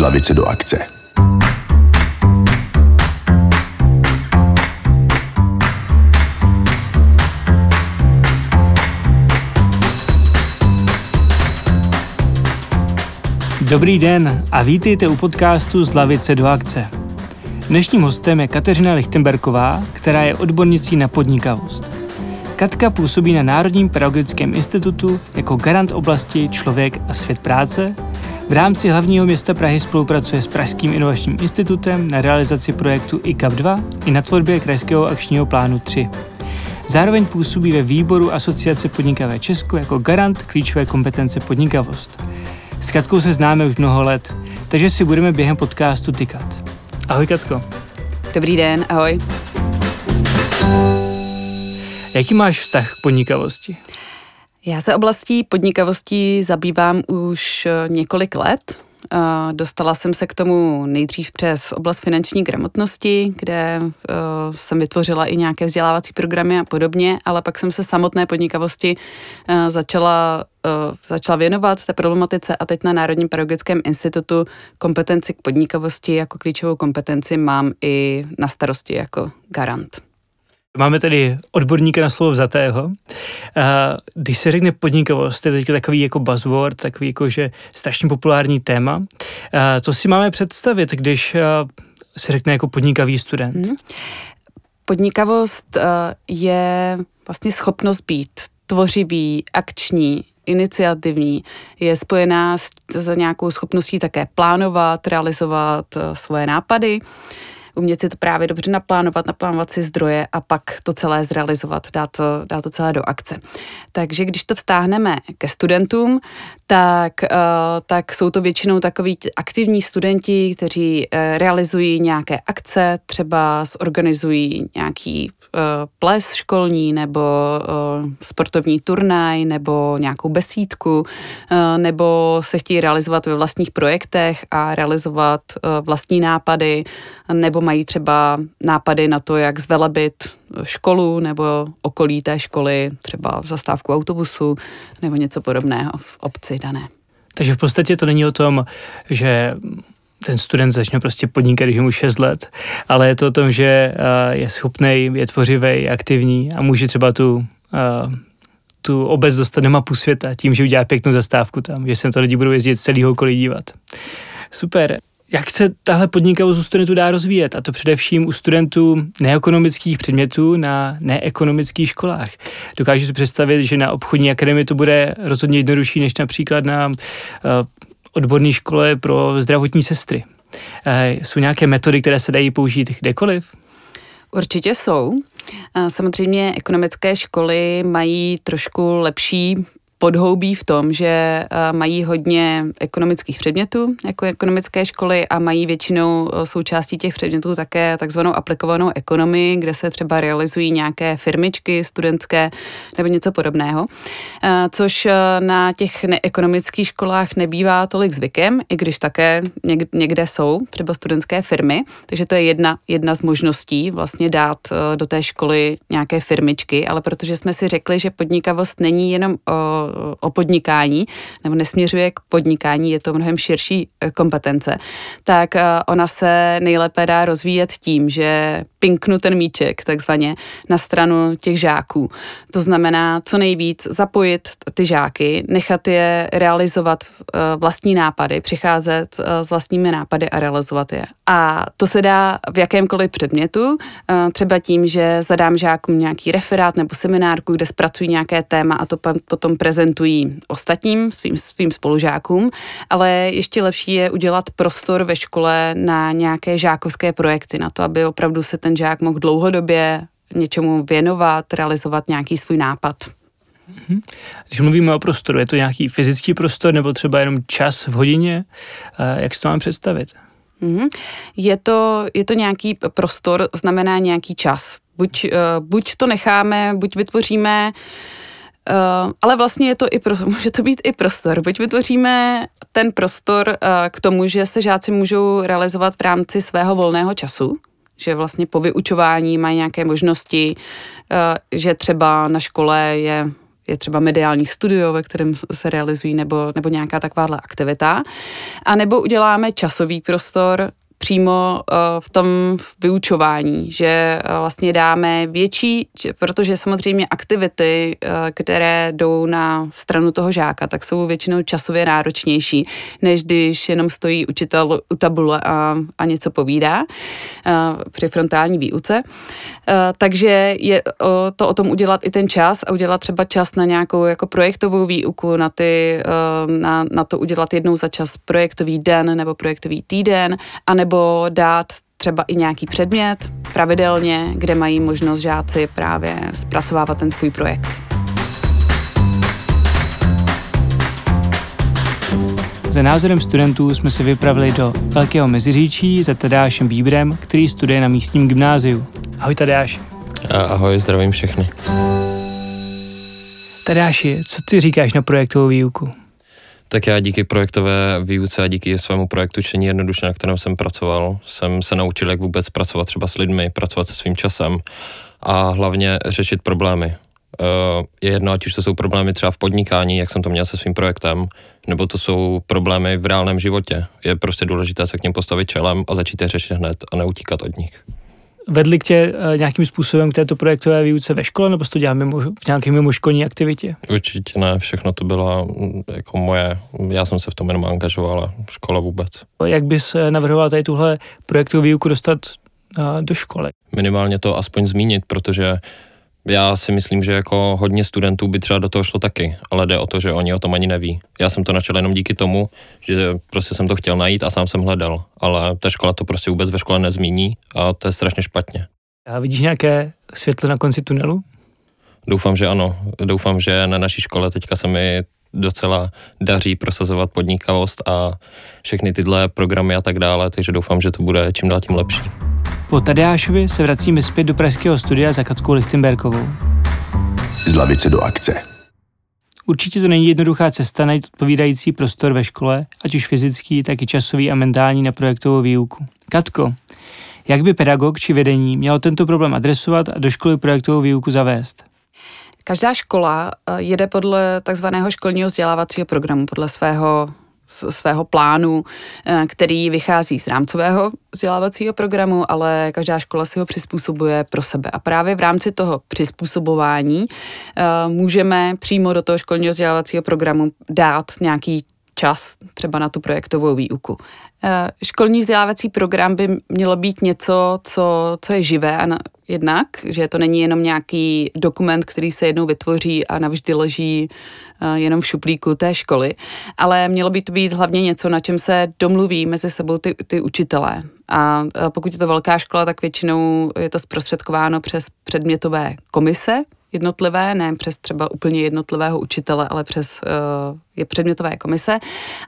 z lavice do akce. Dobrý den a vítejte u podcastu z lavice do akce. Dnešním hostem je Kateřina Lichtenberková, která je odbornicí na podnikavost. Katka působí na Národním pedagogickém institutu jako garant oblasti Člověk a svět práce. V rámci hlavního města Prahy spolupracuje s Pražským inovačním institutem na realizaci projektu ICAP 2 i na tvorbě Krajského akčního plánu 3. Zároveň působí ve výboru Asociace podnikavé Česko jako garant klíčové kompetence podnikavost. S Katkou se známe už mnoho let, takže si budeme během podcastu tykat. Ahoj Katko. Dobrý den, ahoj. Jaký máš vztah k podnikavosti? Já se oblastí podnikavosti zabývám už eh, několik let. Dostala jsem se k tomu nejdřív přes oblast finanční gramotnosti, kde eh, jsem vytvořila i nějaké vzdělávací programy a podobně, ale pak jsem se samotné podnikavosti eh, začala, začala věnovat té problematice a teď na Národním pedagogickém institutu kompetenci k podnikavosti jako klíčovou kompetenci mám i na starosti jako garant. Máme tady odborníka na slovo vzatého. Když se řekne podnikavost, to teď takový jako buzzword, takový jako, že strašně populární téma. Co si máme představit, když se řekne jako podnikavý student? Hmm. Podnikavost je vlastně schopnost být tvořivý, akční, iniciativní, je spojená s, s nějakou schopností také plánovat, realizovat svoje nápady umět si to právě dobře naplánovat, naplánovat si zdroje a pak to celé zrealizovat, dát to, dát to celé do akce. Takže když to vztáhneme ke studentům, tak, uh, tak jsou to většinou takový aktivní studenti, kteří uh, realizují nějaké akce, třeba zorganizují nějaký uh, ples školní nebo sportovní turnaj nebo nějakou besídku, nebo se chtějí realizovat ve vlastních projektech a realizovat vlastní nápady, nebo mají třeba nápady na to, jak zvelebit školu nebo okolí té školy, třeba zastávku autobusu nebo něco podobného v obci dané. Takže v podstatě to není o tom, že ten student začne prostě podnikat, když je mu 6 let, ale je to o tom, že eh, je schopný, je tvořivý, aktivní a může třeba tu eh, tu obec dostat na mapu světa tím, že udělá pěknou zastávku tam, že se na to lidi budou jezdit celého okolí dívat. Super jak se tahle podnikavost u studentů dá rozvíjet, a to především u studentů neekonomických předmětů na neekonomických školách. Dokážu si představit, že na obchodní akademii to bude rozhodně jednodušší než například na uh, odborné škole pro zdravotní sestry. Uh, jsou nějaké metody, které se dají použít kdekoliv? Určitě jsou. Samozřejmě ekonomické školy mají trošku lepší podhoubí v tom, že eh, mají hodně ekonomických předmětů, jako ekonomické školy a mají většinou eh, součástí těch předmětů také takzvanou aplikovanou ekonomii, kde se třeba realizují nějaké firmičky studentské nebo něco podobného, eh, což na těch neekonomických školách nebývá tolik zvykem, i když také někde jsou třeba studentské firmy, takže to je jedna, jedna z možností vlastně dát do té školy nějaké firmičky, ale protože jsme si řekli, že podnikavost není jenom o o podnikání, nebo nesměřuje k podnikání, je to mnohem širší eh, kompetence, tak eh, ona se nejlépe dá rozvíjet tím, že pinknu ten míček takzvaně na stranu těch žáků. To znamená co nejvíc zapojit ty žáky, nechat je realizovat eh, vlastní nápady, přicházet s vlastními nápady a realizovat je. A to se dá v jakémkoliv předmětu, třeba tím, že zadám žákům nějaký referát nebo seminárku, kde zpracují nějaké téma a to potom prezentují ostatním svým, svým spolužákům, ale ještě lepší je udělat prostor ve škole na nějaké žákovské projekty, na to, aby opravdu se ten žák mohl dlouhodobě něčemu věnovat, realizovat nějaký svůj nápad. Mhm. Když mluvíme o prostoru, je to nějaký fyzický prostor nebo třeba jenom čas v hodině? Jak si to mám představit? Mm-hmm. Je, to, je to nějaký prostor, znamená nějaký čas. Buď, uh, buď to necháme, buď vytvoříme Uh, ale vlastně je to i pro, může to být i prostor. Buď vytvoříme ten prostor uh, k tomu, že se žáci můžou realizovat v rámci svého volného času, že vlastně po vyučování mají nějaké možnosti, uh, že třeba na škole je je třeba mediální studio, ve kterém se realizují, nebo, nebo nějaká takováhle aktivita. A nebo uděláme časový prostor, přímo uh, v tom vyučování, že uh, vlastně dáme větší, protože samozřejmě aktivity, uh, které jdou na stranu toho žáka, tak jsou většinou časově náročnější, než když jenom stojí učitel u tabule a, a něco povídá při frontální výuce. Takže je to o tom udělat i ten čas a udělat třeba čas na nějakou jako projektovou výuku, na, ty, na, na to udělat jednou za čas projektový den nebo projektový týden, anebo nebo dát třeba i nějaký předmět pravidelně, kde mají možnost žáci právě zpracovávat ten svůj projekt. Za názorem studentů jsme se vypravili do Velkého Meziříčí za Tadášem Bíbrem, který studuje na místním gymnáziu. Ahoj Tadáš. Ahoj, zdravím všechny. Tadáši, co ty říkáš na projektovou výuku? Tak já díky projektové výuce a díky svému projektu Čtení jednoduše, na kterém jsem pracoval, jsem se naučil, jak vůbec pracovat třeba s lidmi, pracovat se svým časem a hlavně řešit problémy. Eh, je jedno, ať už to jsou problémy třeba v podnikání, jak jsem to měl se svým projektem, nebo to jsou problémy v reálném životě. Je prostě důležité se k něm postavit čelem a začít je řešit hned a neutíkat od nich vedli k tě uh, nějakým způsobem k této projektové výuce ve škole, nebo jsi to dělal mimo, v nějaké mimoškolní aktivitě? Určitě ne, všechno to bylo mm, jako moje, já jsem se v tom jenom angažoval, ale škola vůbec. Jak bys eh, navrhoval tady tuhle projektovou výuku dostat uh, do školy? Minimálně to aspoň zmínit, protože já si myslím, že jako hodně studentů by třeba do toho šlo taky, ale jde o to, že oni o tom ani neví. Já jsem to načal jenom díky tomu, že prostě jsem to chtěl najít a sám jsem hledal, ale ta škola to prostě vůbec ve škole nezmíní a to je strašně špatně. A vidíš nějaké světlo na konci tunelu? Doufám, že ano. Doufám, že na naší škole teďka se mi docela daří prosazovat podnikavost a všechny tyhle programy a tak dále, takže doufám, že to bude čím dál tím lepší. Po Tadeášovi se vracíme zpět do pražského studia za Katkou Lichtenbergovou. Z lavice do akce. Určitě to není jednoduchá cesta najít odpovídající prostor ve škole, ať už fyzický, tak i časový a mentální na projektovou výuku. Katko, jak by pedagog či vedení mělo tento problém adresovat a do školy projektovou výuku zavést? Každá škola eh, jede podle takzvaného školního vzdělávacího programu, podle svého svého plánu, eh, který vychází z rámcového vzdělávacího programu, ale každá škola si ho přizpůsobuje pro sebe. A právě v rámci toho přizpůsobování eh, můžeme přímo do toho školního vzdělávacího programu dát nějaký čas třeba na tu projektovou výuku. Školní vzdělávací program by mělo být něco, co, co je živé a jednak, že to není jenom nějaký dokument, který se jednou vytvoří a navždy leží uh, jenom v šuplíku té školy, ale mělo by to být hlavně něco, na čem se domluví mezi sebou ty, ty učitelé. A uh, pokud je to velká škola, tak většinou je to zprostředkováno přes předmětové komise, jednotlivé, ne přes třeba úplně jednotlivého učitele, ale přes uh, je předmětové komise.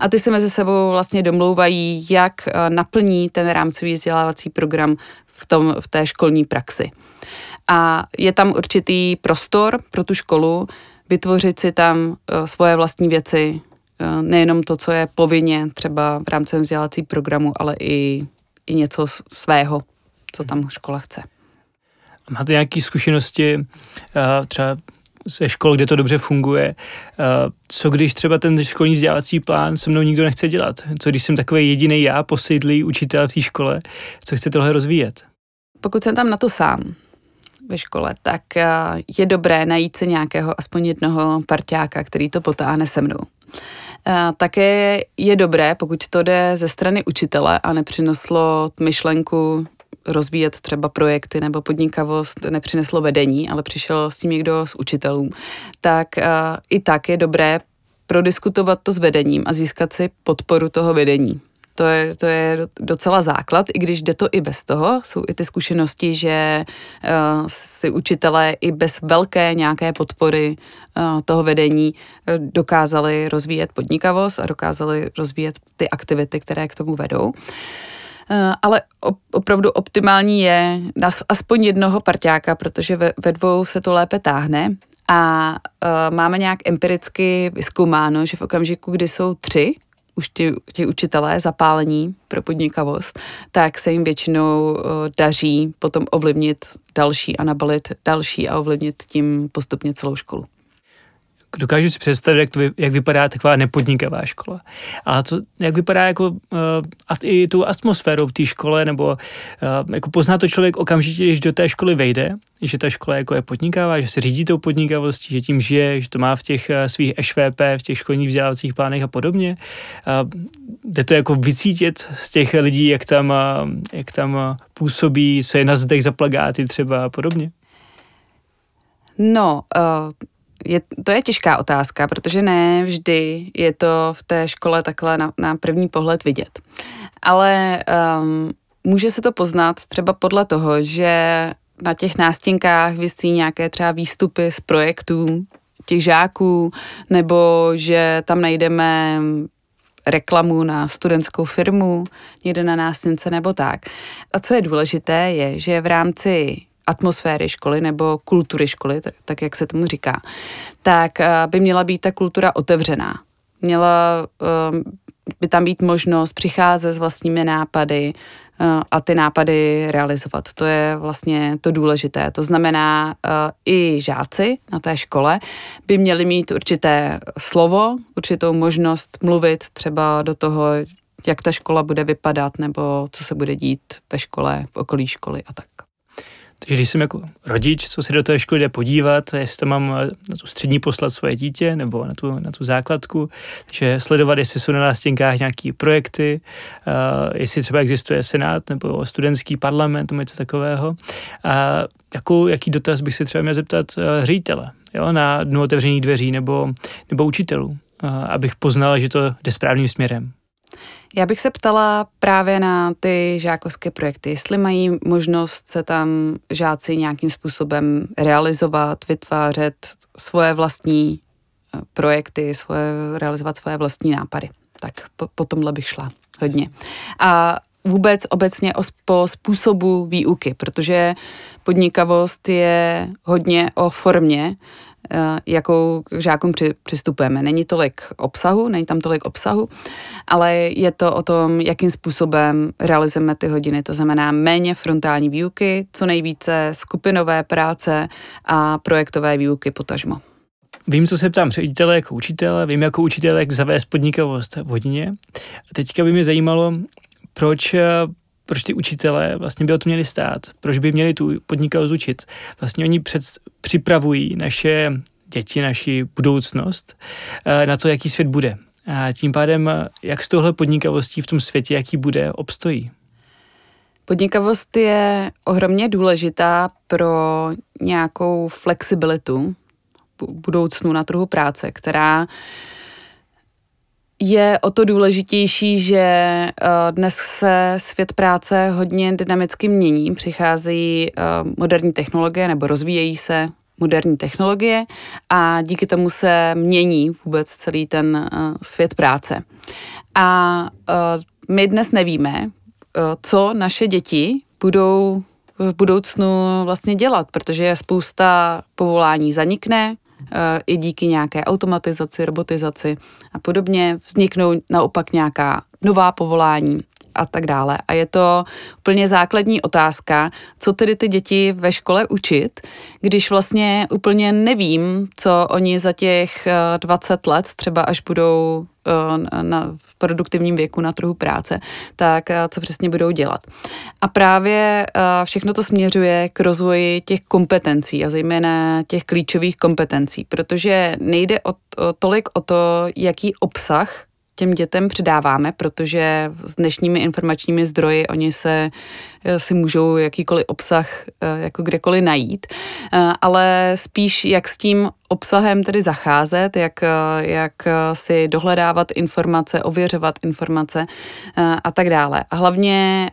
A ty se mezi sebou vlastně domlouvají, jak uh, naplní ten rámcový vzdělávací program v, tom, v té školní praxi. A je tam určitý prostor pro tu školu vytvořit si tam uh, svoje vlastní věci, uh, nejenom to, co je povinně třeba v rámci vzdělávací programu, ale i, i něco svého, co tam škola chce. Máte nějaké zkušenosti uh, třeba ze škol, kde to dobře funguje. Co když třeba ten školní vzdělávací plán se mnou nikdo nechce dělat? Co když jsem takový jediný já, posedlý učitel v té škole, co chce tohle rozvíjet? pokud jsem tam na to sám ve škole, tak eh, je dobré najít se nějakého aspoň jednoho parťáka, který to potáhne se mnou. Eh, také je dobré, pokud to jde ze strany učitele a nepřineslo myšlenku rozvíjet třeba projekty nebo podnikavost, nepřineslo vedení, ale přišel s tím někdo z učitelů, tak eh, i tak je dobré prodiskutovat to s vedením a získat si podporu toho vedení. To je, to je docela základ, i když jde to i bez toho. Jsou i ty zkušenosti, že uh, si učitelé i bez velké nějaké podpory uh, toho vedení uh, dokázali rozvíjet podnikavost a dokázali rozvíjet ty aktivity, které k tomu vedou. Uh, ale opravdu optimální je aspoň jednoho parťáka, protože ve, ve dvou se to lépe táhne a uh, máme nějak empiricky vyskoumáno, že v okamžiku, kdy jsou tři už ti, ti učitelé zapálení pro podnikavost, tak se jim většinou uh, daří potom ovlivnit další a nabalit další a ovlivnit tím postupně celou školu. Dokážu si představit, jak, to, jak vypadá taková nepodnikavá škola. A to, jak vypadá jako uh, i tou atmosférou v té škole, nebo uh, jako pozná to člověk okamžitě, když do té školy vejde, že ta škola jako je podnikavá, že se řídí tou podnikavostí, že tím žije, že to má v těch uh, svých EŠVP, v těch školních vzdělávacích plánech a podobně. Uh, jde to jako vycítit z těch lidí, jak tam, uh, jak tam uh, působí, co je na zdech za plagáty třeba a podobně. No, uh, je, to je těžká otázka, protože ne vždy je to v té škole takhle na, na první pohled vidět. Ale um, může se to poznat třeba podle toho, že na těch nástěnkách vysí nějaké třeba výstupy z projektů těch žáků, nebo že tam najdeme reklamu na studentskou firmu někde na nástěnce nebo tak. A co je důležité, je, že v rámci atmosféry školy nebo kultury školy, tak, tak jak se tomu říká, tak eh, by měla být ta kultura otevřená. Měla um, by tam být možnost přicházet s vlastními nápady uh, a ty nápady realizovat. To je vlastně to důležité. To znamená, uh, i žáci na té škole by měli mít určité slovo, určitou možnost mluvit třeba do toho, jak ta škola bude vypadat nebo co se bude dít ve škole, v okolí školy a tak. Takže když jsem jako rodič, co se do té školy jde podívat, jestli tam mám eh, na tu střední poslat svoje dítě nebo na tu, na tu základku, takže sledovat, jestli jsou na nástěnkách nějaké projekty, uh, jestli třeba existuje senát nebo studentský parlament nebo něco takového. A jakou, jaký dotaz bych si třeba měl zeptat uh, ředitele jo, na dnu otevřených dveří nebo, nebo učitelů, uh, abych poznal, že to jde správným směrem. Já bych se ptala právě na ty žákovské projekty, jestli mají možnost se tam žáci nějakým způsobem realizovat, vytvářet svoje vlastní eh, projekty, svoje, realizovat svoje vlastní nápady. Tak po, po tomhle bych šla hodně. A vůbec obecně o, po způsobu výuky, protože podnikavost je hodně o formě, Eh, jakou k žákům při, přistupujeme. Není tolik obsahu, není tam tolik obsahu, ale je to o tom, jakým způsobem realizujeme ty hodiny. To znamená méně frontální výuky, co nejvíce skupinové práce a projektové výuky potažmo. Vím, co se ptám ředitele jako učitele, vím jako učitel, jak zavést podnikavost v hodině. A teďka by mě zajímalo, proč eh, proč ty učitelé vlastně by o to měli stát, proč by měli tu podnikavost učit. Vlastně oni před, připravují naše děti, naši budoucnost eh, na to, jaký svět bude. A tím pádem, jak s touhle podnikavostí v tom světě, jaký bude, obstojí. Podnikavost je ohromně důležitá pro nějakou flexibilitu budoucnu na trhu práce, která je o to důležitější, že eh, dnes se svět práce hodně dynamicky mění, přicházejí eh, moderní technologie nebo rozvíjejí se moderní technologie a díky tomu se mění vůbec celý ten eh, svět práce. A my dnes nevíme, co naše děti budou v budoucnu vlastně dělat, protože spousta povolání zanikne, i díky nějaké automatizaci, robotizaci a podobně vzniknou naopak nějaká nová povolání a tak dále. A je to úplně základní otázka, co tedy ty děti ve škole učit, když vlastně úplně nevím, co oni za těch 20 let, třeba až budou Eh, na, v produktivním věku na trhu práce, tak eh, co přesně budou dělat. A právě eh, všechno to směřuje k rozvoji těch kompetencí a zejména těch klíčových kompetencí, protože nejde o, o tolik o to, jaký obsah těm dětem předáváme, protože s dnešními informačními zdroji oni se eh, si můžou jakýkoliv obsah eh, jako kdekoliv najít, eh, ale spíš jak s tím obsahem tedy zacházet, jak, jak si dohledávat informace, ověřovat informace a tak dále. A hlavně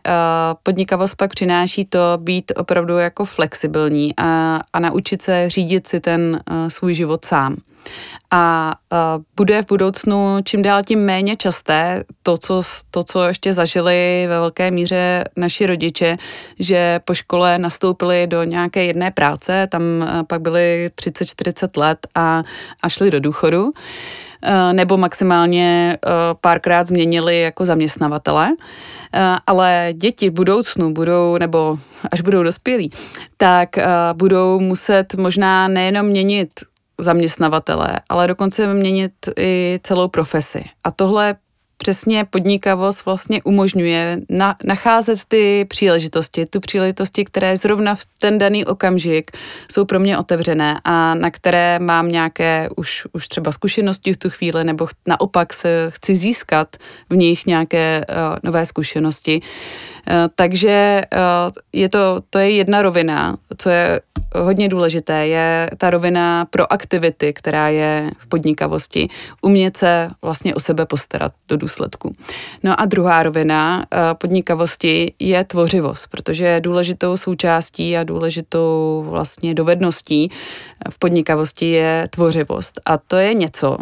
podnikavost pak přináší to být opravdu jako flexibilní a, a naučit se řídit si ten svůj život sám a uh, bude v budoucnu čím dál tím méně časté to co, to, co ještě zažili ve velké míře naši rodiče, že po škole nastoupili do nějaké jedné práce, tam uh, pak byli 30-40 let a, a šli do důchodu. Uh, nebo maximálně párkrát změnili jako zaměstnavatele. Ale děti v budoucnu budou, nebo až budou dospělí, tak budou muset možná nejenom měnit zaměstnavatele, ale dokonce měnit i celou profesi. A tohle přesně podnikavost vlastně umožňuje na, nacházet ty příležitosti, tu příležitosti, které zrovna v ten daný okamžik jsou pro mě otevřené a na které mám nějaké už, už třeba zkušenosti v tu chvíli, nebo naopak se chci získat v nich nějaké uh, nové zkušenosti. Uh, takže uh, je to, to je jedna rovina, co je hodně důležité, je ta rovina pro aktivity, která je v podnikavosti. Umět se vlastně o sebe postarat do důsledku. No a druhá rovina eh, podnikavosti je tvořivost, protože důležitou součástí a důležitou vlastně dovedností v podnikavosti je tvořivost. A to je něco,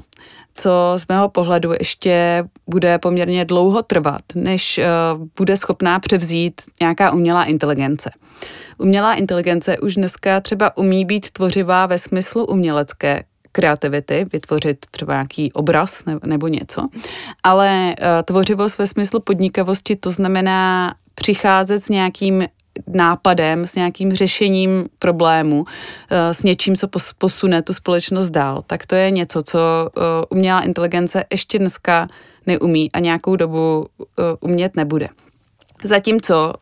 co z mého pohledu ještě bude poměrně dlouho trvat, než uh, bude schopná převzít nějaká umělá inteligence. Umělá inteligence už dneska třeba umí být tvořivá ve smyslu umělecké kreativity, vytvořit třeba nějaký obraz nebo něco, ale uh, tvořivost ve smyslu podnikavosti to znamená přicházet s nějakým nápadem, s nějakým řešením problému, eh, s něčím, co posune tu společnost dál, tak to je něco, co eh, umělá inteligence ještě dneska neumí a nějakou dobu eh, umět nebude. Zatímco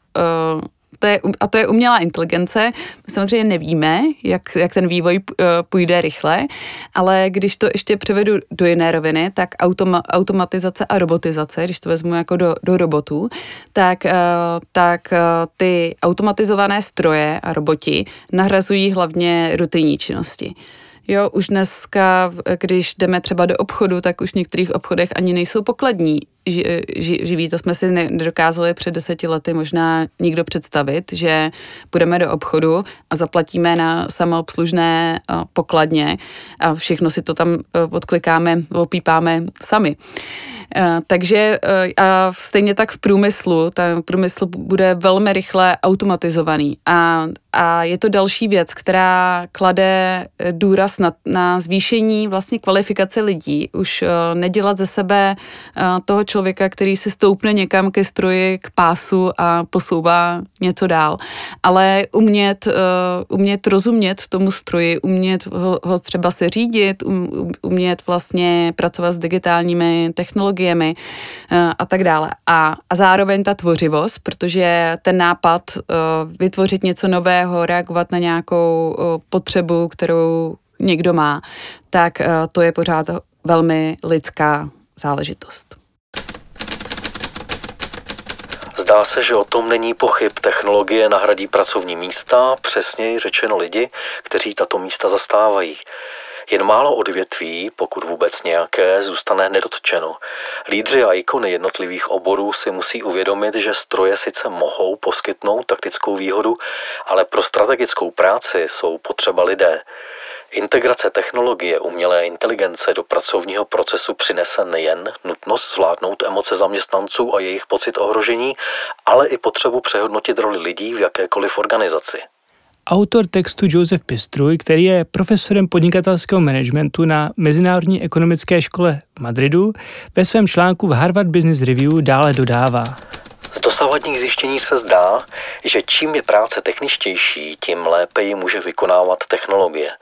to je, a to je umělá inteligence. My samozřejmě nevíme, jak, jak ten vývoj eh, půjde rychle, ale když to ještě převedu do jiné roviny, tak automa, automatizace a robotizace, když to vezmu jako do, do robotů, tak, eh, tak eh, ty automatizované stroje a roboti nahrazují hlavně rutinní činnosti. Jo, už dneska, když jdeme třeba do obchodu, tak už v některých obchodech ani nejsou pokladní ži, ži, živí. To jsme si nedokázali před deseti lety možná nikdo představit, že půjdeme do obchodu a zaplatíme na samoobslužné pokladně a všechno si to tam e, odklikáme, opípáme sami. E, takže e, a stejně tak v průmyslu, ten průmysl bude velmi rychle automatizovaný a, a je to další věc, která klade důraz na, na zvýšení vlastně kvalifikace lidí, už nedělat ze sebe toho člověka, který si stoupne někam ke stroji, k pásu a posouvá něco dál. Ale umět, umět rozumět tomu stroji, umět ho, ho třeba se řídit, um, umět vlastně pracovat s digitálními technologiemi uh, a tak dále. A, a zároveň ta tvořivost, protože ten nápad uh, vytvořit něco nového, reagovat na nějakou uh, potřebu, kterou někdo má, tak to je pořád velmi lidská záležitost. Zdá se, že o tom není pochyb. Technologie nahradí pracovní místa, přesněji řečeno lidi, kteří tato místa zastávají. Jen málo odvětví, pokud vůbec nějaké, zůstane nedotčeno. Lídři a ikony jednotlivých oborů si musí uvědomit, že stroje sice mohou poskytnout taktickou výhodu, ale pro strategickou práci jsou potřeba lidé. Integrace technologie umělé inteligence do pracovního procesu přinese nejen nutnost zvládnout emoce zaměstnanců a jejich pocit ohrožení, ale i potřebu přehodnotit roli lidí v jakékoliv organizaci. Autor textu Josef Pistruj, který je profesorem podnikatelského managementu na Mezinárodní ekonomické škole v Madridu, ve svém článku v Harvard Business Review dále dodává. Dosavadních zjištění se zdá, že čím je práce techničtější, tím lépe ji může vykonávat technologie.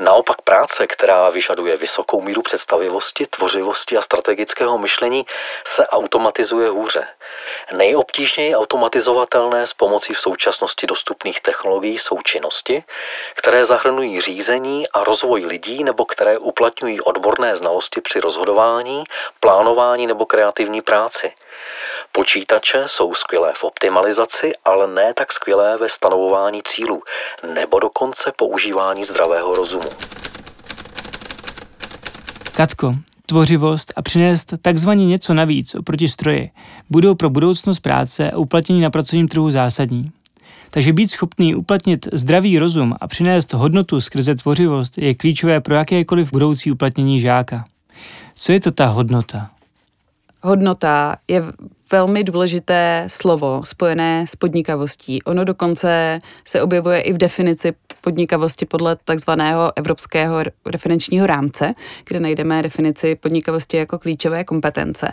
Naopak práce, která vyžaduje vysokou míru představivosti, tvořivosti a strategického myšlení, se automatizuje hůře. Nejobtížněji automatizovatelné s pomocí v současnosti dostupných technologií jsou činnosti, které zahrnují řízení a rozvoj lidí nebo které uplatňují odborné znalosti při rozhodování, plánování nebo kreativní práci. Počítače jsou skvělé v optimalizaci, ale ne tak skvělé ve stanovování cílů nebo dokonce používání zdravého rozumu. Katko, tvořivost a přinést takzvaně něco navíc oproti stroji budou pro budoucnost práce a uplatnění na pracovním trhu zásadní. Takže být schopný uplatnit zdravý rozum a přinést hodnotu skrze tvořivost je klíčové pro jakékoliv budoucí uplatnění žáka. Co je to ta hodnota? Hodnota je velmi důležité slovo spojené s podnikavostí. Ono dokonce se objevuje i v definici podnikavosti podle takzvaného evropského referenčního rámce, kde najdeme definici podnikavosti jako klíčové kompetence.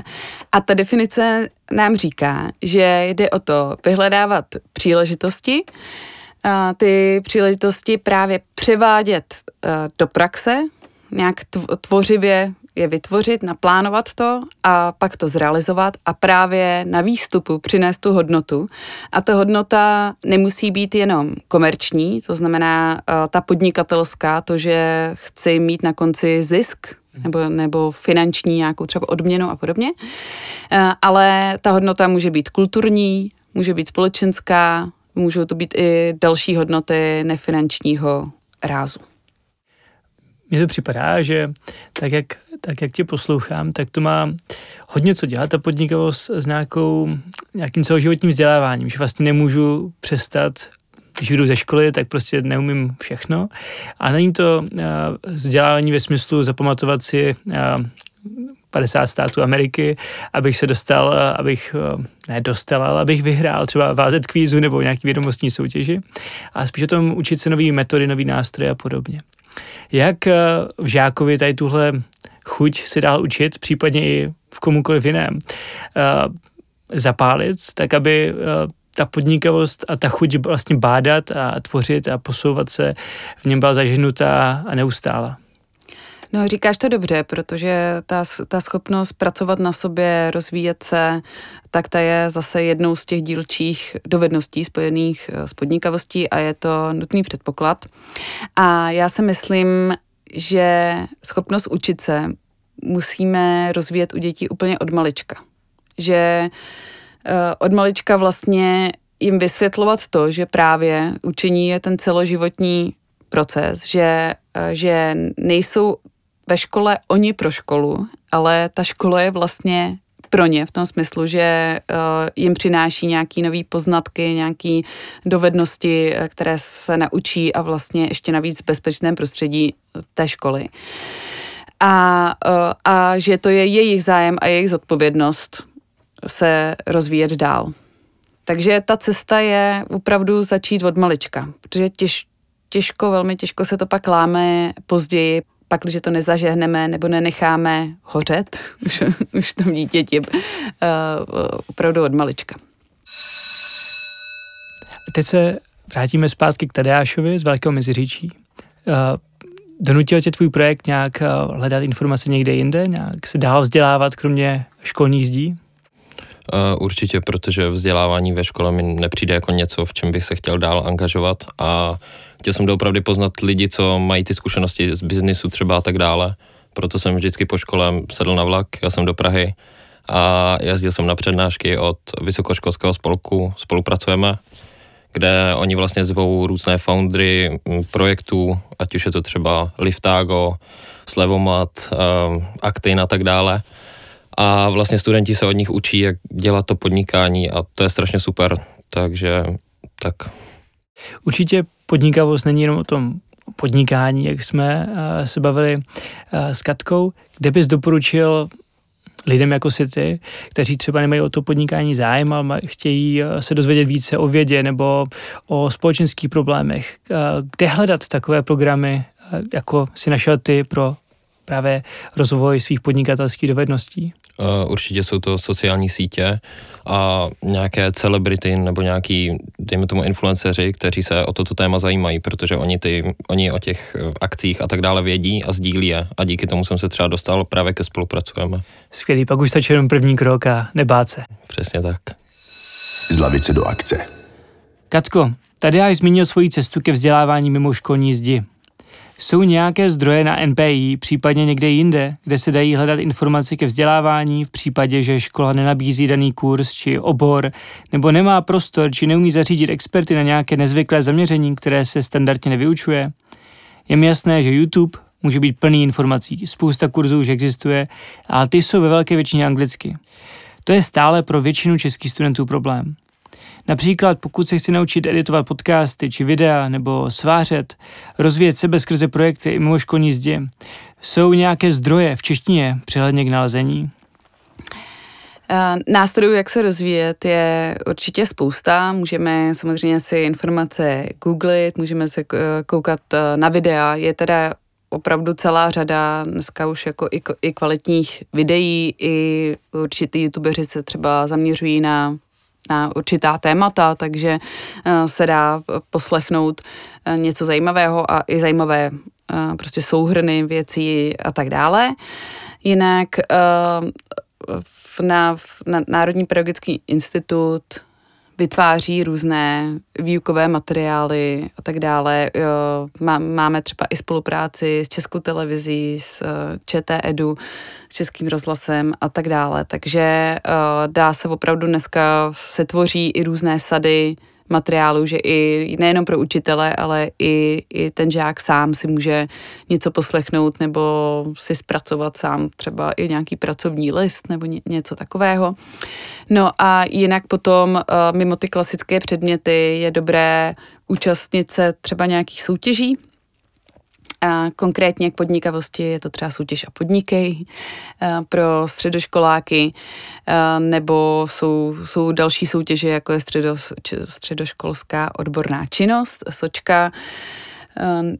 A ta definice nám říká, že jde o to vyhledávat příležitosti, a ty příležitosti právě převádět do praxe, nějak tvořivě je vytvořit, naplánovat to a pak to zrealizovat a právě na výstupu přinést tu hodnotu. A ta hodnota nemusí být jenom komerční, to znamená uh, ta podnikatelská, to, že chci mít na konci zisk, nebo, nebo finanční nějakou třeba odměnu a podobně. Uh, ale ta hodnota může být kulturní, může být společenská, můžou to být i další hodnoty nefinančního rázu. Mně to připadá, že tak jak, tak jak tě poslouchám, tak to má hodně co dělat, ta podnikavost s nějakou, nějakým celoživotním vzděláváním, že vlastně nemůžu přestat když jdu ze školy, tak prostě neumím všechno. A není to uh, vzdělávání ve smyslu zapamatovat si uh, 50 států Ameriky, abych se dostal, abych, ne dostal, ale abych vyhrál třeba vázet kvízu nebo nějaký vědomostní soutěži a spíš o tom učit se nový metody, nový nástroje a podobně. Jak eh, v žákovi tady tuhle chuť se dál učit, případně i v komukoliv jiném, eh, zapálit, tak aby eh, ta podnikavost a ta chuť vlastně bádat a tvořit a posouvat se v něm byla zažnutá a neustála. No, říkáš to dobře, protože ta, ta schopnost pracovat na sobě, rozvíjet se, tak ta je zase jednou z těch dílčích dovedností spojených eh, s podnikavostí a je to nutný předpoklad. A já si myslím, že schopnost učit se musíme rozvíjet u dětí úplně od malička. Že eh, od malička vlastně jim vysvětlovat to, že právě učení je ten celoživotní proces, že, eh, že nejsou ve škole oni pro školu, ale ta škola je vlastně pro ně v tom smyslu, že uh, jim přináší nějaký nový poznatky, nějaké dovednosti, eh, které se naučí a vlastně ještě navíc v bezpečném prostředí té školy. A, a že to je jejich zájem a jejich zodpovědnost se rozvíjet dál. Takže ta cesta je opravdu začít od malička, protože těž, těžko, velmi těžko se to pak láme později pak, když to nezažehneme nebo nenecháme hořet, už, už tom dítěti uh, opravdu od malička. Teď se vrátíme zpátky k Tadeášovi z Velkého Meziříčí. Uh, donutil tě tvůj projekt nějak uh, hledat informace někde jinde, nějak se dál vzdělávat, kromě školních zdí? Uh, určitě, protože vzdělávání ve škole mi nepřijde jako něco, v čem bych se chtěl dál angažovat a chtěl jsem doopravdy poznat lidi, co mají ty zkušenosti z biznisu třeba a tak dále. Proto jsem vždycky po škole sedl na vlak, já jsem do Prahy a jezdil jsem na přednášky od Vysokoškolského spolku, spolupracujeme, kde oni vlastně zvou různé foundry projektů, ať už je to třeba Liftago, Slevomat, um, Actin a tak dále. A vlastně studenti se od nich učí, jak dělat to podnikání a to je strašně super, takže tak. Určitě podnikavost není jenom o tom podnikání, jak jsme uh, se bavili uh, s Katkou, kde bys doporučil lidem jako si ty, kteří třeba nemají o to podnikání zájem, ale chtějí uh, se dozvědět více o vědě nebo o společenských problémech. Kde hledat takové programy, jako si našel ty pro právě rozvoj svých podnikatelských dovedností? Uh, určitě jsou to sociální sítě a nějaké celebrity nebo nějaký, dejme tomu, influenceři, kteří se o toto téma zajímají, protože oni, ty, oni o těch eh, akcích a tak dále vědí a sdílí je a díky tomu jsem se třeba dostal právě ke spolupracujeme. Skvělý, pak už stačí jenom první krok a nebát se. Přesně tak. Z lavice do akce. Katko, tady já zmínil svoji cestu ke vzdělávání mimo školní zdi. Jsou nějaké zdroje na NPI, případně někde jinde, kde se dají hledat informace ke vzdělávání v případě, že škola nenabízí daný kurz či obor, nebo nemá prostor či neumí zařídit experty na nějaké nezvyklé zaměření, které se standardně nevyučuje? Je mi jasné, že YouTube může být plný informací, spousta kurzů už existuje, ale ty jsou ve velké většině anglicky. To je stále pro většinu českých studentů problém. Například pokud se chci naučit editovat podcasty či videa nebo svářet, rozvíjet sebe skrze projekty i mimo školní zdě, jsou nějaké zdroje v češtině přihledně k nalezení? Eh, nástrojů, jak se rozvíjet, je určitě spousta. Můžeme samozřejmě si informace googlit, můžeme se eh, koukat eh, na videa. Je teda opravdu celá řada dneska už jako i, i kvalitních videí, i určitý youtubeři se třeba zaměřují na na určitá témata, takže eh, se dá poslechnout eh, něco zajímavého a i zajímavé prostě souhrny věcí a tak dále. Jinak na, na Národní pedagogický institut vytváří různé výukové materiály a tak dále. Má, máme třeba i spolupráci s Českou televizí, s eh, ČT Edu, s Českým rozhlasem a tak dále. Takže eh, dá se opravdu dneska se tvoří i různé sady materiálu, že i nejenom pro učitele, ale i, i ten žák sám si může něco poslechnout nebo si zpracovat sám třeba i nějaký pracovní list nebo ně, něco takového. No a jinak potom uh, mimo ty klasické předměty je dobré účastnit se třeba nějakých soutěží, a konkrétně k podnikavosti je to třeba soutěž a podnikej pro středoškoláky, nebo jsou, jsou další soutěže, jako je středo, středoškolská odborná činnost, sočka,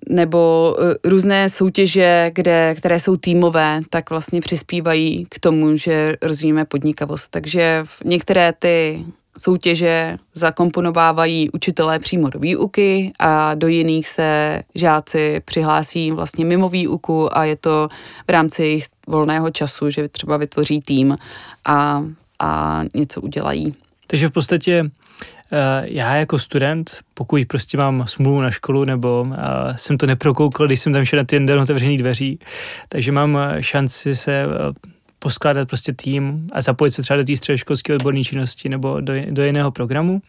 nebo e, různé soutěže, kde, které jsou týmové, tak vlastně přispívají k tomu, že rozvíjíme podnikavost. Takže některé ty soutěže zakomponovávají učitelé přímo do výuky a do jiných se žáci přihlásí vlastně mimo výuku a je to v rámci jejich volného času, že třeba vytvoří tým a, a něco udělají. Takže v podstatě eh, já jako student, pokud prostě mám smůlu na školu, nebo eh, jsem to neprokoukal, když jsem tam šel na ty den otevřených dveří, takže mám šanci se eh, poskládat prostě tým a zapojit se třeba do té středoškolské odborné činnosti nebo do, do jiného programu,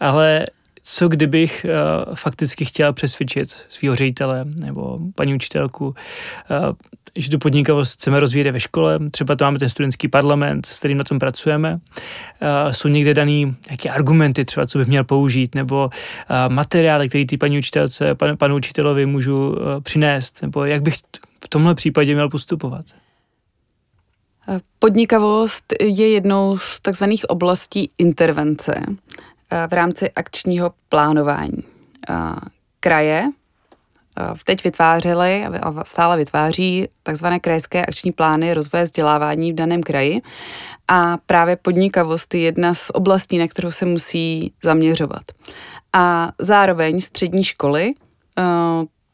ale co kdybych uh, fakticky chtěl přesvědčit svého ředitele nebo paní učitelku, uh, že tu podnikavost chceme rozvíjet ve škole, třeba to máme ten studentský parlament, s kterým na tom pracujeme, uh, jsou někde daný nějaké argumenty třeba, co bych měl použít, nebo uh, materiály, které ty paní učitelce, pan, panu učitelovi můžu uh, přinést, nebo jak bych v tomhle případě měl postupovat. Podnikavost je jednou z takzvaných oblastí intervence eh, v rámci akčního plánování. Eh, kraje eh, teď vytvářely a stále vytváří takzvané krajské akční plány rozvoje vzdělávání v daném kraji a právě podnikavost je jedna z oblastí, na kterou se musí zaměřovat. A zároveň střední školy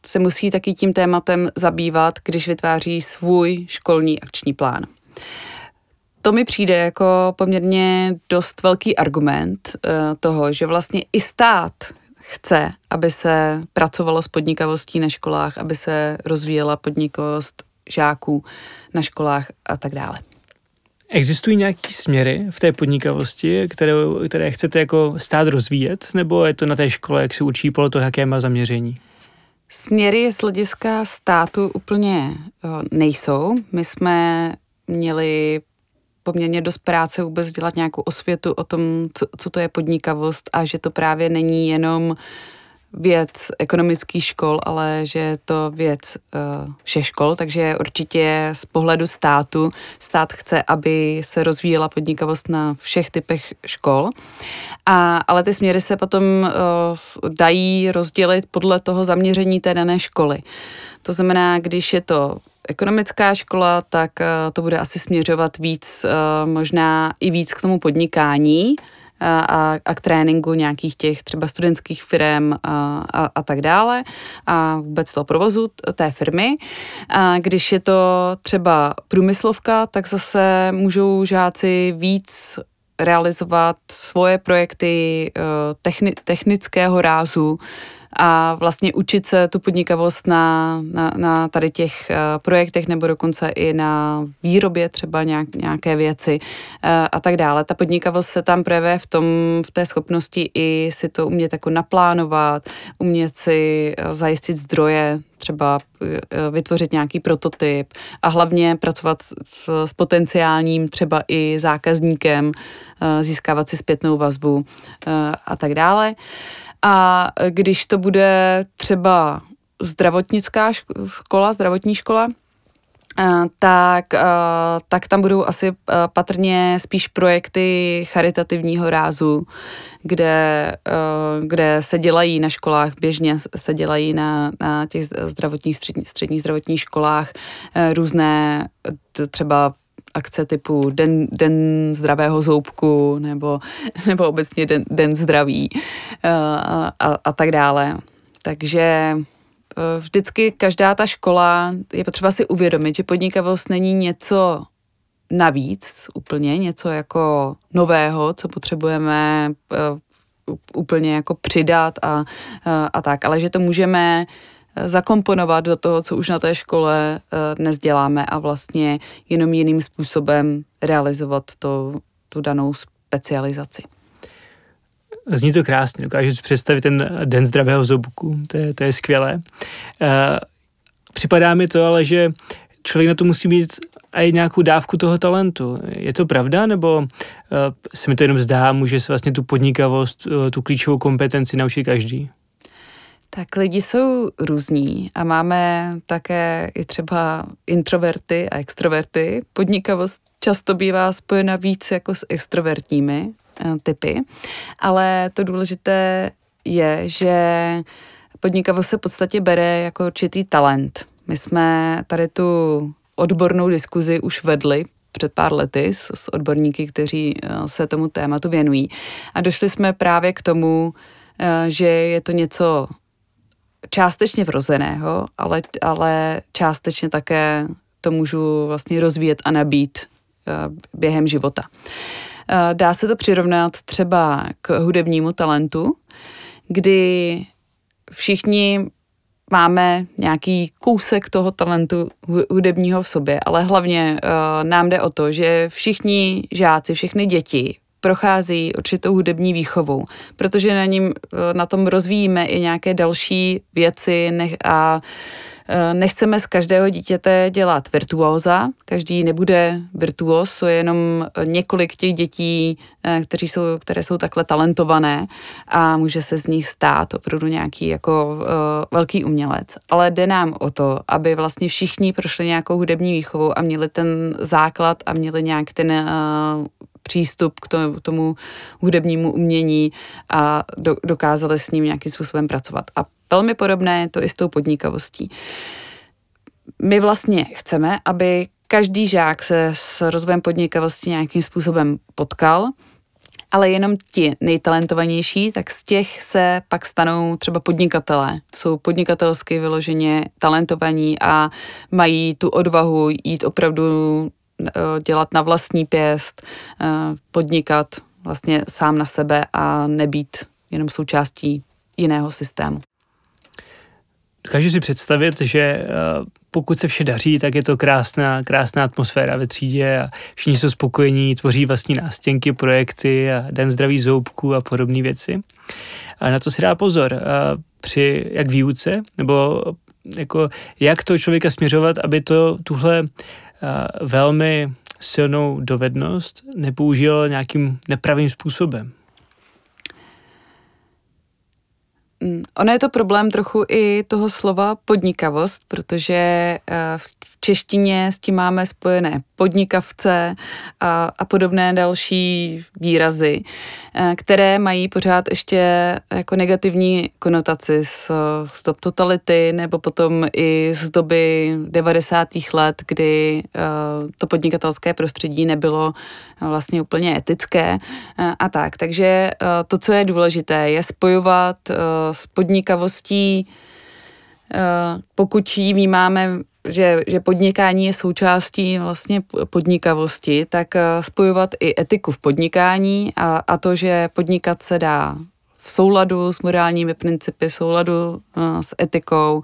se musí taky tím tématem zabývat, když vytváří svůj školní akční plán. To mi přijde jako poměrně dost velký argument uh, toho, že vlastně i stát chce, aby se pracovalo s podnikavostí na školách, aby se rozvíjela podnikavost žáků na školách a tak dále. Existují nějaké směry v té podnikavosti, které, které chcete jako stát rozvíjet, nebo je to na té škole, jak se učí podle toho, jaké má zaměření? Směry z hlediska státu úplně nejsou. My jsme měli poměrně dost práce vůbec dělat nějakou osvětu o tom, co, co to je podnikavost a že to právě není jenom věc ekonomických škol, ale že je to věc uh, všech škol, takže určitě z pohledu státu stát chce, aby se rozvíjela podnikavost na všech typech škol. A, ale ty směry se potom uh, dají rozdělit podle toho zaměření té dané školy. To znamená, když je to ekonomická škola, tak eh, to bude asi směřovat víc, eh, možná i víc k tomu podnikání, eh, a, a k tréninku nějakých těch třeba studentských firm a, a, a tak dále a vůbec toho provozu té firmy. A když je to třeba průmyslovka, tak zase můžou žáci víc realizovat svoje projekty techni, technického rázu, a vlastně učit se tu podnikavost na, na, na tady těch uh, projektech nebo dokonce i na výrobě třeba nějak, nějaké věci uh, a tak dále. Ta podnikavost se tam projevuje v tom, v té schopnosti i si to umět jako naplánovat, umět si uh, zajistit zdroje, třeba vytvořit nějaký prototyp a hlavně pracovat s, s potenciálním třeba i zákazníkem, získávat si zpětnou vazbu a tak dále. A když to bude třeba zdravotnická škola, zdravotní škola, tak, tak tam budou asi patrně spíš projekty charitativního rázu, kde, kde se dělají na školách, běžně se dělají na, na těch zdravotních, střední, středních zdravotních školách různé třeba akce typu Den, den zdravého zoubku nebo, nebo obecně Den, den zdraví eh, a, a, a tak dále. Takže vždycky každá ta škola, je potřeba si uvědomit, že podnikavost není něco navíc úplně, něco jako nového, co potřebujeme eh, úplně jako přidat a, a tak, ale že to můžeme zakomponovat do toho, co už na té škole dnes děláme a vlastně jenom jiným způsobem realizovat to, tu danou specializaci. Zní to krásně, dokážu si představit ten den zdravého zobku, to je, to je skvělé. Uh, připadá mi to ale, že člověk na to musí mít i nějakou dávku toho talentu. Je to pravda, nebo uh, se mi to jenom zdá, může se vlastně tu podnikavost, uh, tu klíčovou kompetenci naučit každý? Tak lidi jsou různí a máme také i třeba introverty a extroverty. Podnikavost často bývá spojena víc jako s extrovertními uh, typy, ale to důležité je, že podnikavost se v podstatě bere jako určitý talent. My jsme tady tu odbornou diskuzi už vedli před pár lety s, s odborníky, kteří uh, se tomu tématu věnují. A došli jsme právě k tomu, uh, že je to něco částečně vrozeného, ale, ale částečně také to můžu vlastně rozvíjet a nabít uh, během života. Uh, dá se to přirovnat třeba k hudebnímu talentu, kdy všichni máme nějaký kousek toho talentu hudebního v sobě, ale hlavně uh, nám jde o to, že všichni žáci, všechny děti prochází určitou hudební výchovou, protože na, ním, eh, na tom rozvíjíme i nějaké další věci nech, a eh, nechceme z každého dítěte dělat virtuóza, každý nebude virtuóz, jsou jenom několik těch dětí, eh, kteří jsou, které jsou takhle talentované a může se z nich stát opravdu nějaký jako velký umělec. Ale jde nám o to, aby vlastně všichni prošli nějakou hudební výchovou a měli ten základ a měli nějak ten přístup k tomu hudebnímu umění a do, dokázali s ním nějakým způsobem pracovat. A velmi podobné je to i s tou podnikavostí. My vlastně chceme, aby každý žák se s rozvojem podnikavosti nějakým způsobem potkal, ale jenom ti nejtalentovanější, tak z těch se pak stanou třeba podnikatelé. Jsou podnikatelsky vyloženě talentovaní a mají tu odvahu jít opravdu dělat na vlastní pěst, eh, podnikat vlastně sám na sebe a nebýt jenom součástí jiného systému. Dokážu si představit, že eh, pokud se vše daří, tak je to krásná, krásná atmosféra ve třídě a všichni jsou spokojení, tvoří vlastní nástěnky, projekty a den zdraví zoubků a podobné věci. A na to si dá pozor při jak výuce, nebo jako jak to člověka směřovat, aby to tuhle velmi silnou dovednost nepoužil nějakým nepravým způsobem. Mm, ono je to problém trochu i toho slova podnikavost, protože eh, v češtině s tím máme spojené podnikavce a, a podobné další výrazy, eh, které mají pořád ještě jako negativní konotaci z, z dob totality nebo potom i z doby 90. let, kdy eh, to podnikatelské prostředí nebylo vlastně úplně etické a tak. Takže to, co je důležité, je spojovat s podnikavostí, eh, pokud ji vnímáme, že, že podnikání je součástí vlastně podnikavosti, tak eh, spojovat i etiku v podnikání a, a to, že podnikat se dá v souladu s morálními principy, v souladu uh, s etikou,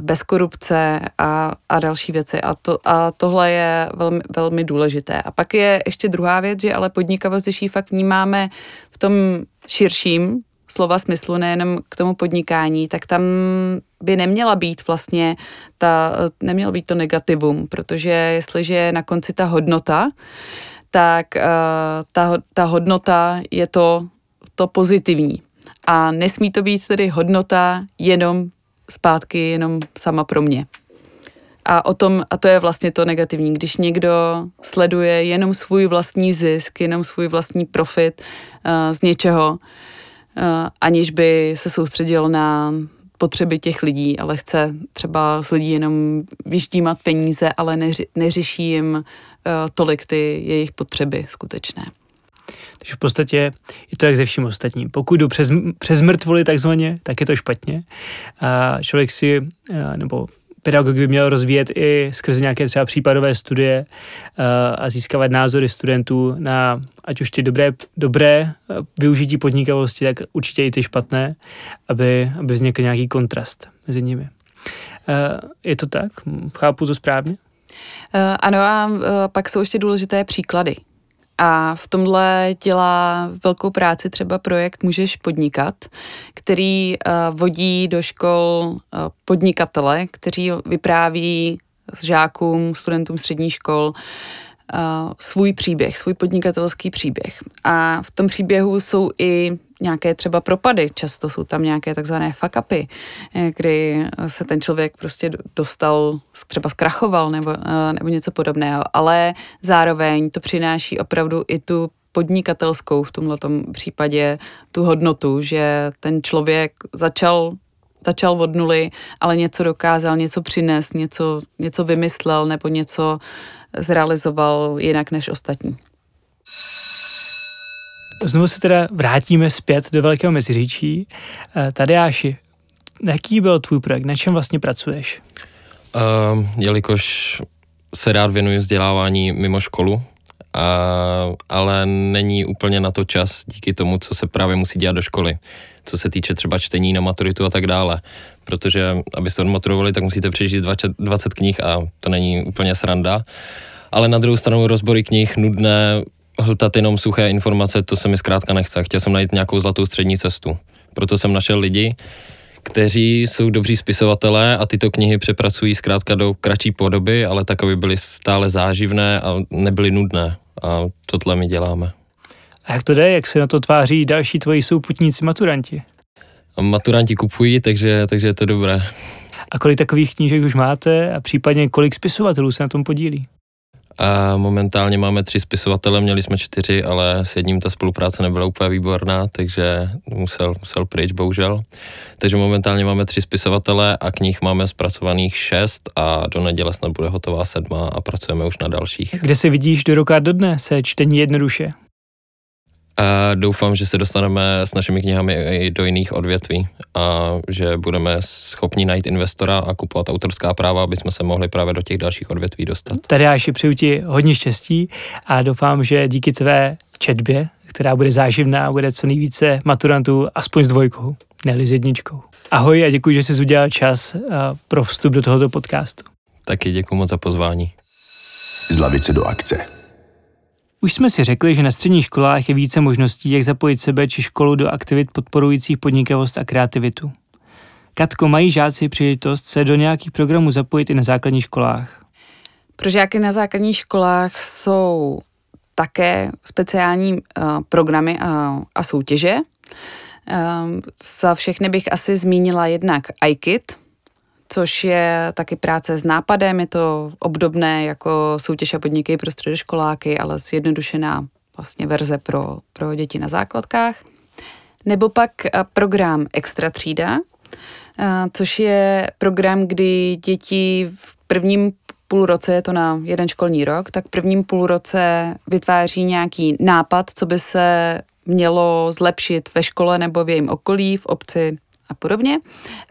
bez korupce a, a další věci. A, to, a tohle je velmi, velmi důležité. A pak je ještě druhá věc, že ale podnikavost, když ji fakt vnímáme v tom širším slova smyslu, nejenom k tomu podnikání, tak tam by neměla být vlastně ta, nemělo být to negativum, protože jestliže je na konci ta hodnota, tak uh, ta, ta hodnota je to, to pozitivní. A nesmí to být tedy hodnota jenom zpátky, jenom sama pro mě. A o tom, a to je vlastně to negativní, když někdo sleduje jenom svůj vlastní zisk, jenom svůj vlastní profit uh, z něčeho, Eh, aniž by se soustředil na potřeby těch lidí, ale chce třeba s lidí jenom vyždímat peníze, ale neři, neřeší jim uh, tolik ty jejich potřeby skutečné. Takže v podstatě je to jak ze vším ostatním. Pokud jdu přes, přes mrtvoli takzvaně, tak je to špatně. A člověk si, a, nebo pedagog by měl rozvíjet i skrze nějaké třeba případové studie a získávat názory studentů na ať už ty dobré, dobré využití podnikavosti, tak určitě i ty špatné, aby, aby vznikl nějaký kontrast mezi nimi. Je to tak? Chápu to správně? Ano a pak jsou ještě důležité příklady. A v tomhle dělá velkou práci třeba projekt Můžeš podnikat, který uh, vodí do škol uh, podnikatele, kteří vypráví žákům, studentům středních škol svůj příběh, svůj podnikatelský příběh. A v tom příběhu jsou i nějaké třeba propady, často jsou tam nějaké takzvané fuck-upy, eh, kdy se ten člověk prostě dostal, třeba zkrachoval nebo, eh, nebo něco podobného, ale zároveň to přináší opravdu i tu podnikatelskou v tomhle případě tu hodnotu, že ten člověk začal začal od nuly, ale něco dokázal, něco přines, něco, něco vymyslel nebo něco zrealizoval jinak než ostatní. Znovu se teda vrátíme zpět do Velkého Meziříčí. Eh, Tadeáši, jaký byl tvůj projekt? Na čem vlastně pracuješ? Uh, jelikož se rád věnuju vzdělávání mimo školu, ale není úplně na to čas díky tomu, co se právě musí dělat do školy, co se týče třeba čtení na maturitu a tak dále. Protože abyste odmaturovali, tak musíte přežít 20, 20 knih a to není úplně sranda. Ale na druhou stranu rozbory knih nudné, hltat jenom suché informace, to se mi zkrátka nechce. Chtěl jsem najít nějakou zlatou střední cestu. Proto jsem našel lidi, kteří jsou dobří spisovatelé a tyto knihy přepracují zkrátka do kratší podoby, ale tak, aby byly stále záživné a nebyly nudné. A tohle my děláme. A jak to jde? Jak se na to tváří další tvoji souputníci maturanti? A maturanti kupují, takže, takže je to dobré. A kolik takových knížek už máte a případně kolik spisovatelů se na tom podílí? A momentálně máme tři spisovatele, měli jsme čtyři, ale s jedním ta spolupráce nebyla úplně výborná, takže musel, musel pryč, bohužel. Takže momentálně máme tři spisovatele a knih máme zpracovaných šest a do neděle snad bude hotová sedma a pracujeme už na dalších. Kde se vidíš do roka do dne se čtení jednoduše? A doufám, že se dostaneme s našimi knihami i do jiných odvětví a že budeme schopni najít investora a kupovat autorská práva, aby jsme se mohli právě do těch dalších odvětví dostat. Tady já přeju ti hodně štěstí a doufám, že díky tvé četbě, která bude záživná, bude co nejvíce maturantů aspoň s dvojkou, ne s jedničkou. Ahoj a děkuji, že jsi udělal čas pro vstup do tohoto podcastu. Taky děkuji moc za pozvání. Z lavice do akce. Už jsme si řekli, že na středních školách je více možností, jak zapojit sebe či školu do aktivit podporujících podnikavost a kreativitu. Katko, mají žáci příležitost se do nějakých programů zapojit i na základních školách? Pro žáky na základních školách jsou také speciální uh, programy a, a soutěže. Um, za všechny bych asi zmínila jednak iKit, což je taky práce s nápadem, je to obdobné jako soutěž a podniky pro středoškoláky, ale zjednodušená vlastně verze pro, pro děti na základkách. Nebo pak program Extra třída, což je program, kdy děti v prvním půl roce, je to na jeden školní rok, tak v prvním půl roce vytváří nějaký nápad, co by se mělo zlepšit ve škole nebo v jejím okolí, v obci a podobně.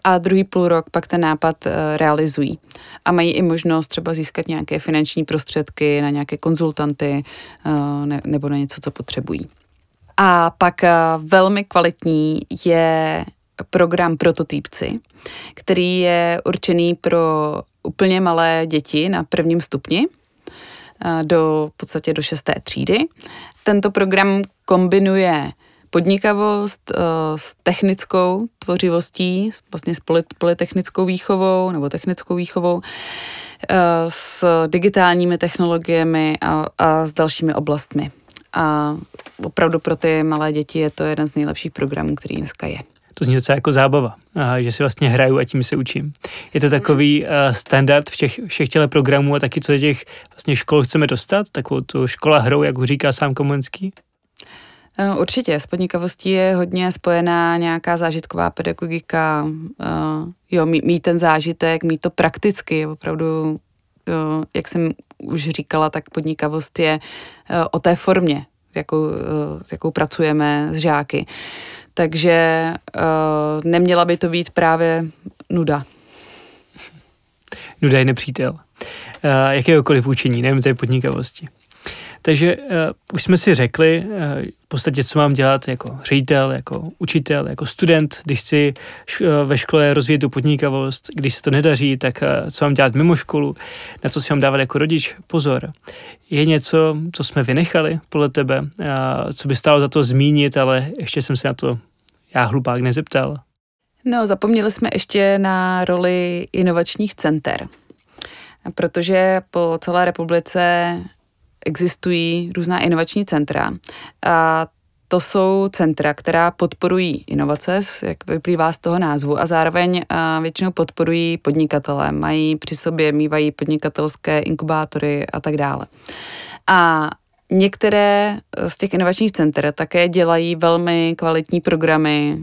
A druhý půl rok pak ten nápad eh, realizují. A mají i možnost třeba získat nějaké finanční prostředky na nějaké konzultanty eh, nebo na něco, co potřebují. A pak eh, velmi kvalitní je program Prototypci, který je určený pro úplně malé děti na prvním stupni, do v podstatě do šesté třídy. Tento program kombinuje podnikavost uh, s technickou tvořivostí, vlastně s polytechnickou výchovou nebo technickou výchovou, uh, s digitálními technologiemi a, a s dalšími oblastmi. A opravdu pro ty malé děti je to jeden z nejlepších programů, který dneska je. To zní docela jako zábava, že si vlastně hraju a tím se učím. Je to takový uh, standard všech, všech těle programů a taky co těch vlastně škol chceme dostat, takovou tu škola hrou, jak ho říká sám Komenský? Eh, určitě, s podnikavostí je hodně spojená nějaká zážitková pedagogika, eh, jo, mít ten zážitek, mít to prakticky, opravdu, jo, jak jsem už říkala, tak podnikavost je eh, o té formě, jakou, s jakou pracujeme s žáky. Takže neměla by to být právě nuda. Nuda je nepřítel. Jakéhokoliv učení, nevím, té podnikavosti. Takže uh, už jsme si řekli uh, v podstatě, co mám dělat jako ředitel, jako učitel, jako student, když chci uh, ve škole rozvíjet tu podnikavost, když se to nedaří, tak uh, co mám dělat mimo školu, na co si mám dávat jako rodič pozor. Je něco, co jsme vynechali podle tebe, uh, co by stálo za to zmínit, ale ještě jsem se na to já hlupák nezeptal. No, zapomněli jsme ještě na roli inovačních center protože po celé republice existují různá inovační centra. A to jsou centra, která podporují inovace, jak vyplývá z toho názvu, a zároveň většinou podporují podnikatele. Mají při sobě, mývají podnikatelské inkubátory a tak dále. A Některé z těch inovačních center také dělají velmi kvalitní programy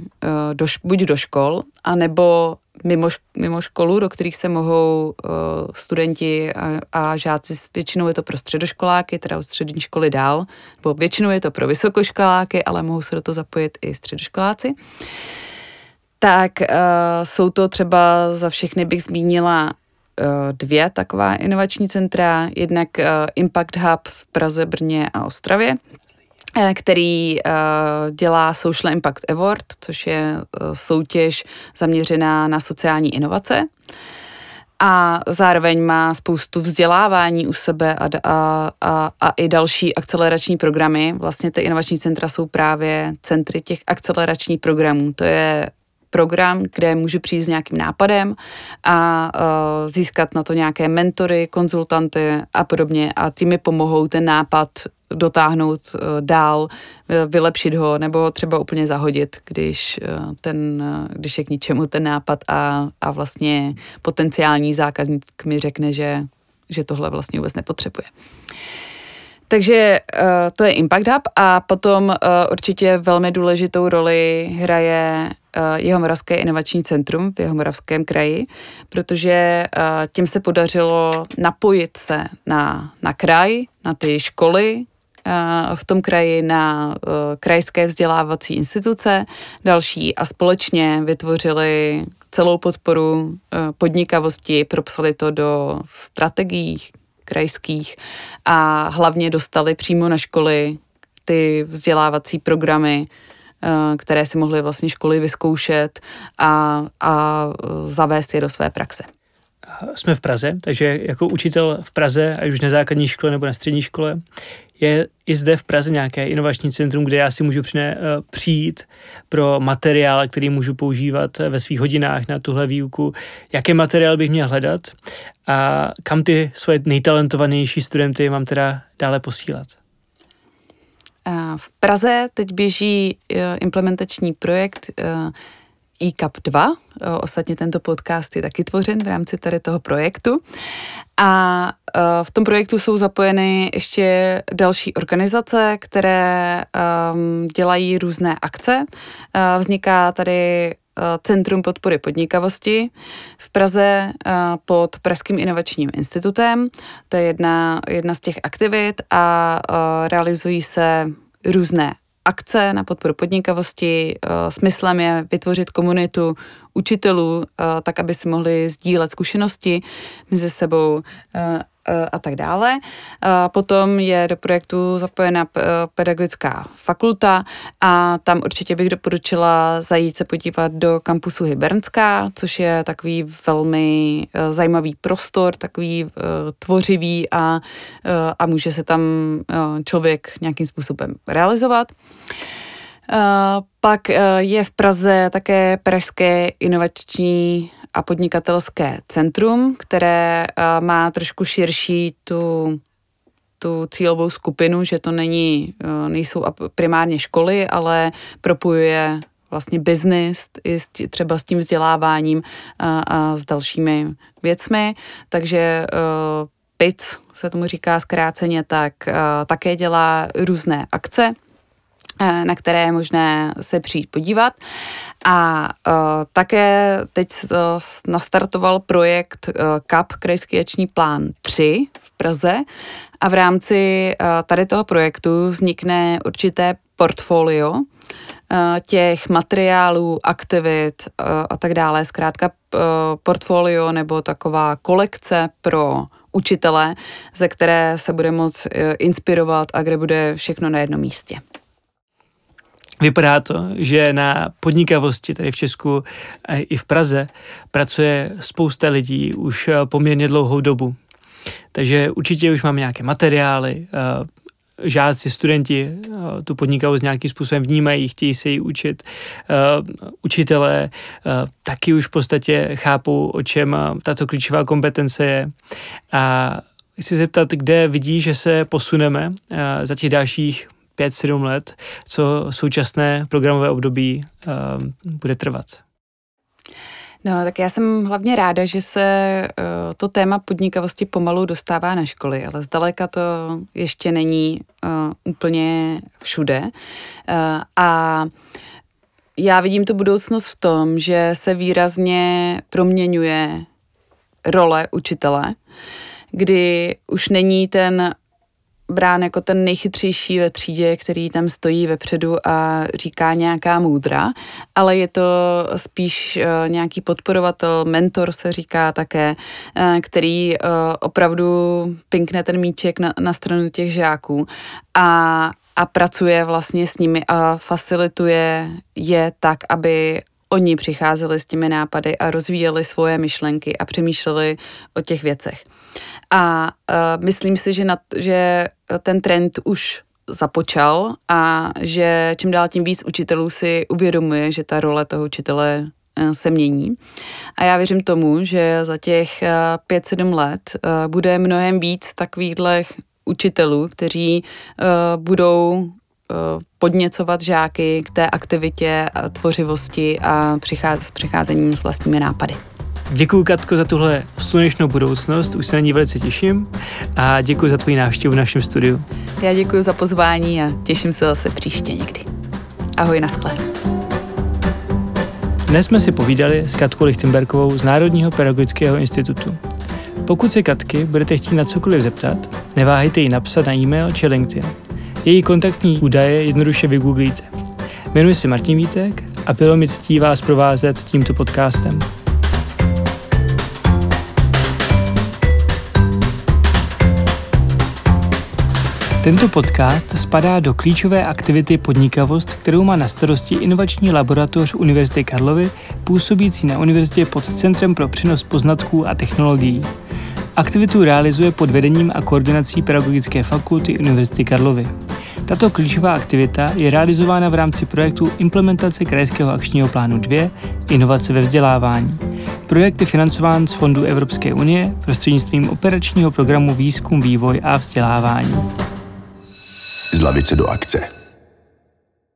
do, buď do škol, anebo mimo, mimo školu, do kterých se mohou uh, studenti a, a žáci, většinou je to pro středoškoláky, teda od střední školy dál, nebo většinou je to pro vysokoškoláky, ale mohou se do toho zapojit i středoškoláci. Tak uh, jsou to třeba za všechny bych zmínila dvě taková inovační centra, jednak uh, Impact Hub v Praze, Brně a Ostravě, Eh, který dělá Social Impact Award, což je soutěž zaměřená na sociální inovace. A zároveň má spoustu vzdělávání u sebe a, a, a, a i další akcelerační programy. Vlastně ty inovační centra jsou právě centry těch akceleračních programů. To je program, kde můžu přijít s nějakým nápadem a uh, získat na to nějaké mentory, konzultanty a podobně a ty mi pomohou ten nápad dotáhnout uh, dál, uh, vylepšit ho nebo třeba úplně zahodit, když, uh, ten, uh, když je k ničemu ten nápad a, a vlastně potenciální zákazník mi řekne, že, že tohle vlastně vůbec nepotřebuje. Takže uh, to je Impact Hub a potom uh, určitě velmi důležitou roli hraje Jihomoravské inovační centrum v Jihomoravském kraji, protože uh, tím se podařilo napojit se na, na kraj, na ty školy, v tom kraji na krajské vzdělávací instituce, další a společně vytvořili celou podporu podnikavosti, propsali to do strategií krajských a hlavně dostali přímo na školy ty vzdělávací programy, eh, které si mohly vlastně školy vyzkoušet a, a zavést je do své praxe. Jsme v Praze, takže jako učitel v Praze, ať už na základní škole nebo na střední škole, je i zde v Praze nějaké inovační centrum, kde já si můžu přine, uh, přijít pro materiál, který můžu používat ve svých hodinách na tuhle výuku. Jaký materiál bych měl hledat a kam ty svoje nejtalentovanější studenty mám teda dále posílat? V Praze teď běží e, implementační projekt eCap 2. Ostatně tento podcast je taky tvořen v rámci tady toho projektu. A v tom projektu jsou zapojeny ještě další organizace, které um, dělají různé akce. Vzniká tady Centrum podpory podnikavosti v Praze pod Pražským inovačním institutem. To je jedna, jedna z těch aktivit a realizují se různé akce na podporu podnikavosti. Eh, smyslem je vytvořit komunitu učitelů, eh, tak aby si mohli sdílet zkušenosti mezi sebou eh, Eh, a tak dále. Potom je do projektu zapojena pedagogická fakulta a tam určitě bych doporučila zajít se podívat do kampusu Hybernská, což je takový velmi eh, zajímavý prostor, takový eh, tvořivý a, a může se tam člověk nějakým způsobem realizovat. Pak je v Praze také Pražské inovační a podnikatelské centrum, které má trošku širší tu tu cílovou skupinu, že to není, nejsou primárně školy, ale propojuje vlastně biznis i třeba s tím vzděláváním a, a s dalšími věcmi. Takže PIC se tomu říká zkráceně, tak také dělá různé akce, na které je možné se přijít podívat. A uh, také teď uh, nastartoval projekt uh, CAP, Krajský ační plán 3 v Praze a v rámci uh, tady toho projektu vznikne určité portfolio uh, těch materiálů, aktivit uh, a tak dále. Zkrátka uh, portfolio nebo taková kolekce pro učitele, ze které se bude moct uh, inspirovat a kde bude všechno na jednom místě. Vypadá to, že na podnikavosti tady v Česku i v Praze pracuje spousta lidí už eh, poměrně dlouhou dobu. Takže určitě už máme nějaké materiály, eh, žáci, studenti eh, tu podnikavost nějakým způsobem vnímají, chtějí se ji učit. Učitelé taky už v podstatě chápou, o čem tato klíčová kompetence je. A chci zeptat, kde vidí, že se posuneme za těch dalších 5-7 let, co současné programové období uh, bude trvat. No, tak já jsem hlavně ráda, že se uh, to téma podnikavosti pomalu dostává na školy, ale zdaleka to ještě není uh, úplně všude. Uh, a já vidím tu budoucnost v tom, že se výrazně proměňuje role učitele, kdy už není ten brán jako ten nejchytřejší ve třídě, který tam stojí vepředu a říká nějaká moudra, ale je to spíš uh, nějaký podporovatel, mentor se říká také, uh, který uh, opravdu pinkne ten míček na, na stranu těch žáků a, a pracuje vlastně s nimi a facilituje je tak, aby oni přicházeli s těmi nápady a rozvíjeli svoje myšlenky a přemýšleli o těch věcech. A uh, myslím si, že, na, že ten trend už započal a že čím dál tím víc učitelů si uvědomuje, že ta role toho učitele e, se mění. A já věřím tomu, že za těch 5-7 e, let bude mnohem víc takovýchhle učitelů, kteří budou podněcovat žáky k té aktivitě, tvořivosti a přicházením s vlastními nápady. Děkuji, Katko, za tuhle slunečnou budoucnost, už se na ní velice těším a děkuji za tvoji návštěvu v našem studiu. Já děkuji za pozvání a těším se zase příště někdy. Ahoj, naschle. Dnes jsme si povídali s Katkou Lichtenbergovou z Národního pedagogického institutu. Pokud se Katky budete chtít na cokoliv zeptat, neváhejte ji napsat na e-mail či LinkedIn. Její kontaktní údaje jednoduše vygooglíte. Jmenuji se Martin Vítek a bylo mi ctí vás provázet tímto podcastem. Tento podcast spadá do klíčové aktivity Podnikavost, kterou má na starosti inovační laboratoř Univerzity Karlovy, působící na univerzitě pod Centrem pro přenos poznatků a technologií. Aktivitu realizuje pod vedením a koordinací Pedagogické fakulty Univerzity Karlovy. Tato klíčová aktivita je realizována v rámci projektu Implementace Krajského akčního plánu 2 Inovace ve vzdělávání. Projekt je financován z Fondu Evropské unie prostřednictvím operačního programu Výzkum, vývoj a vzdělávání z lavice do akce.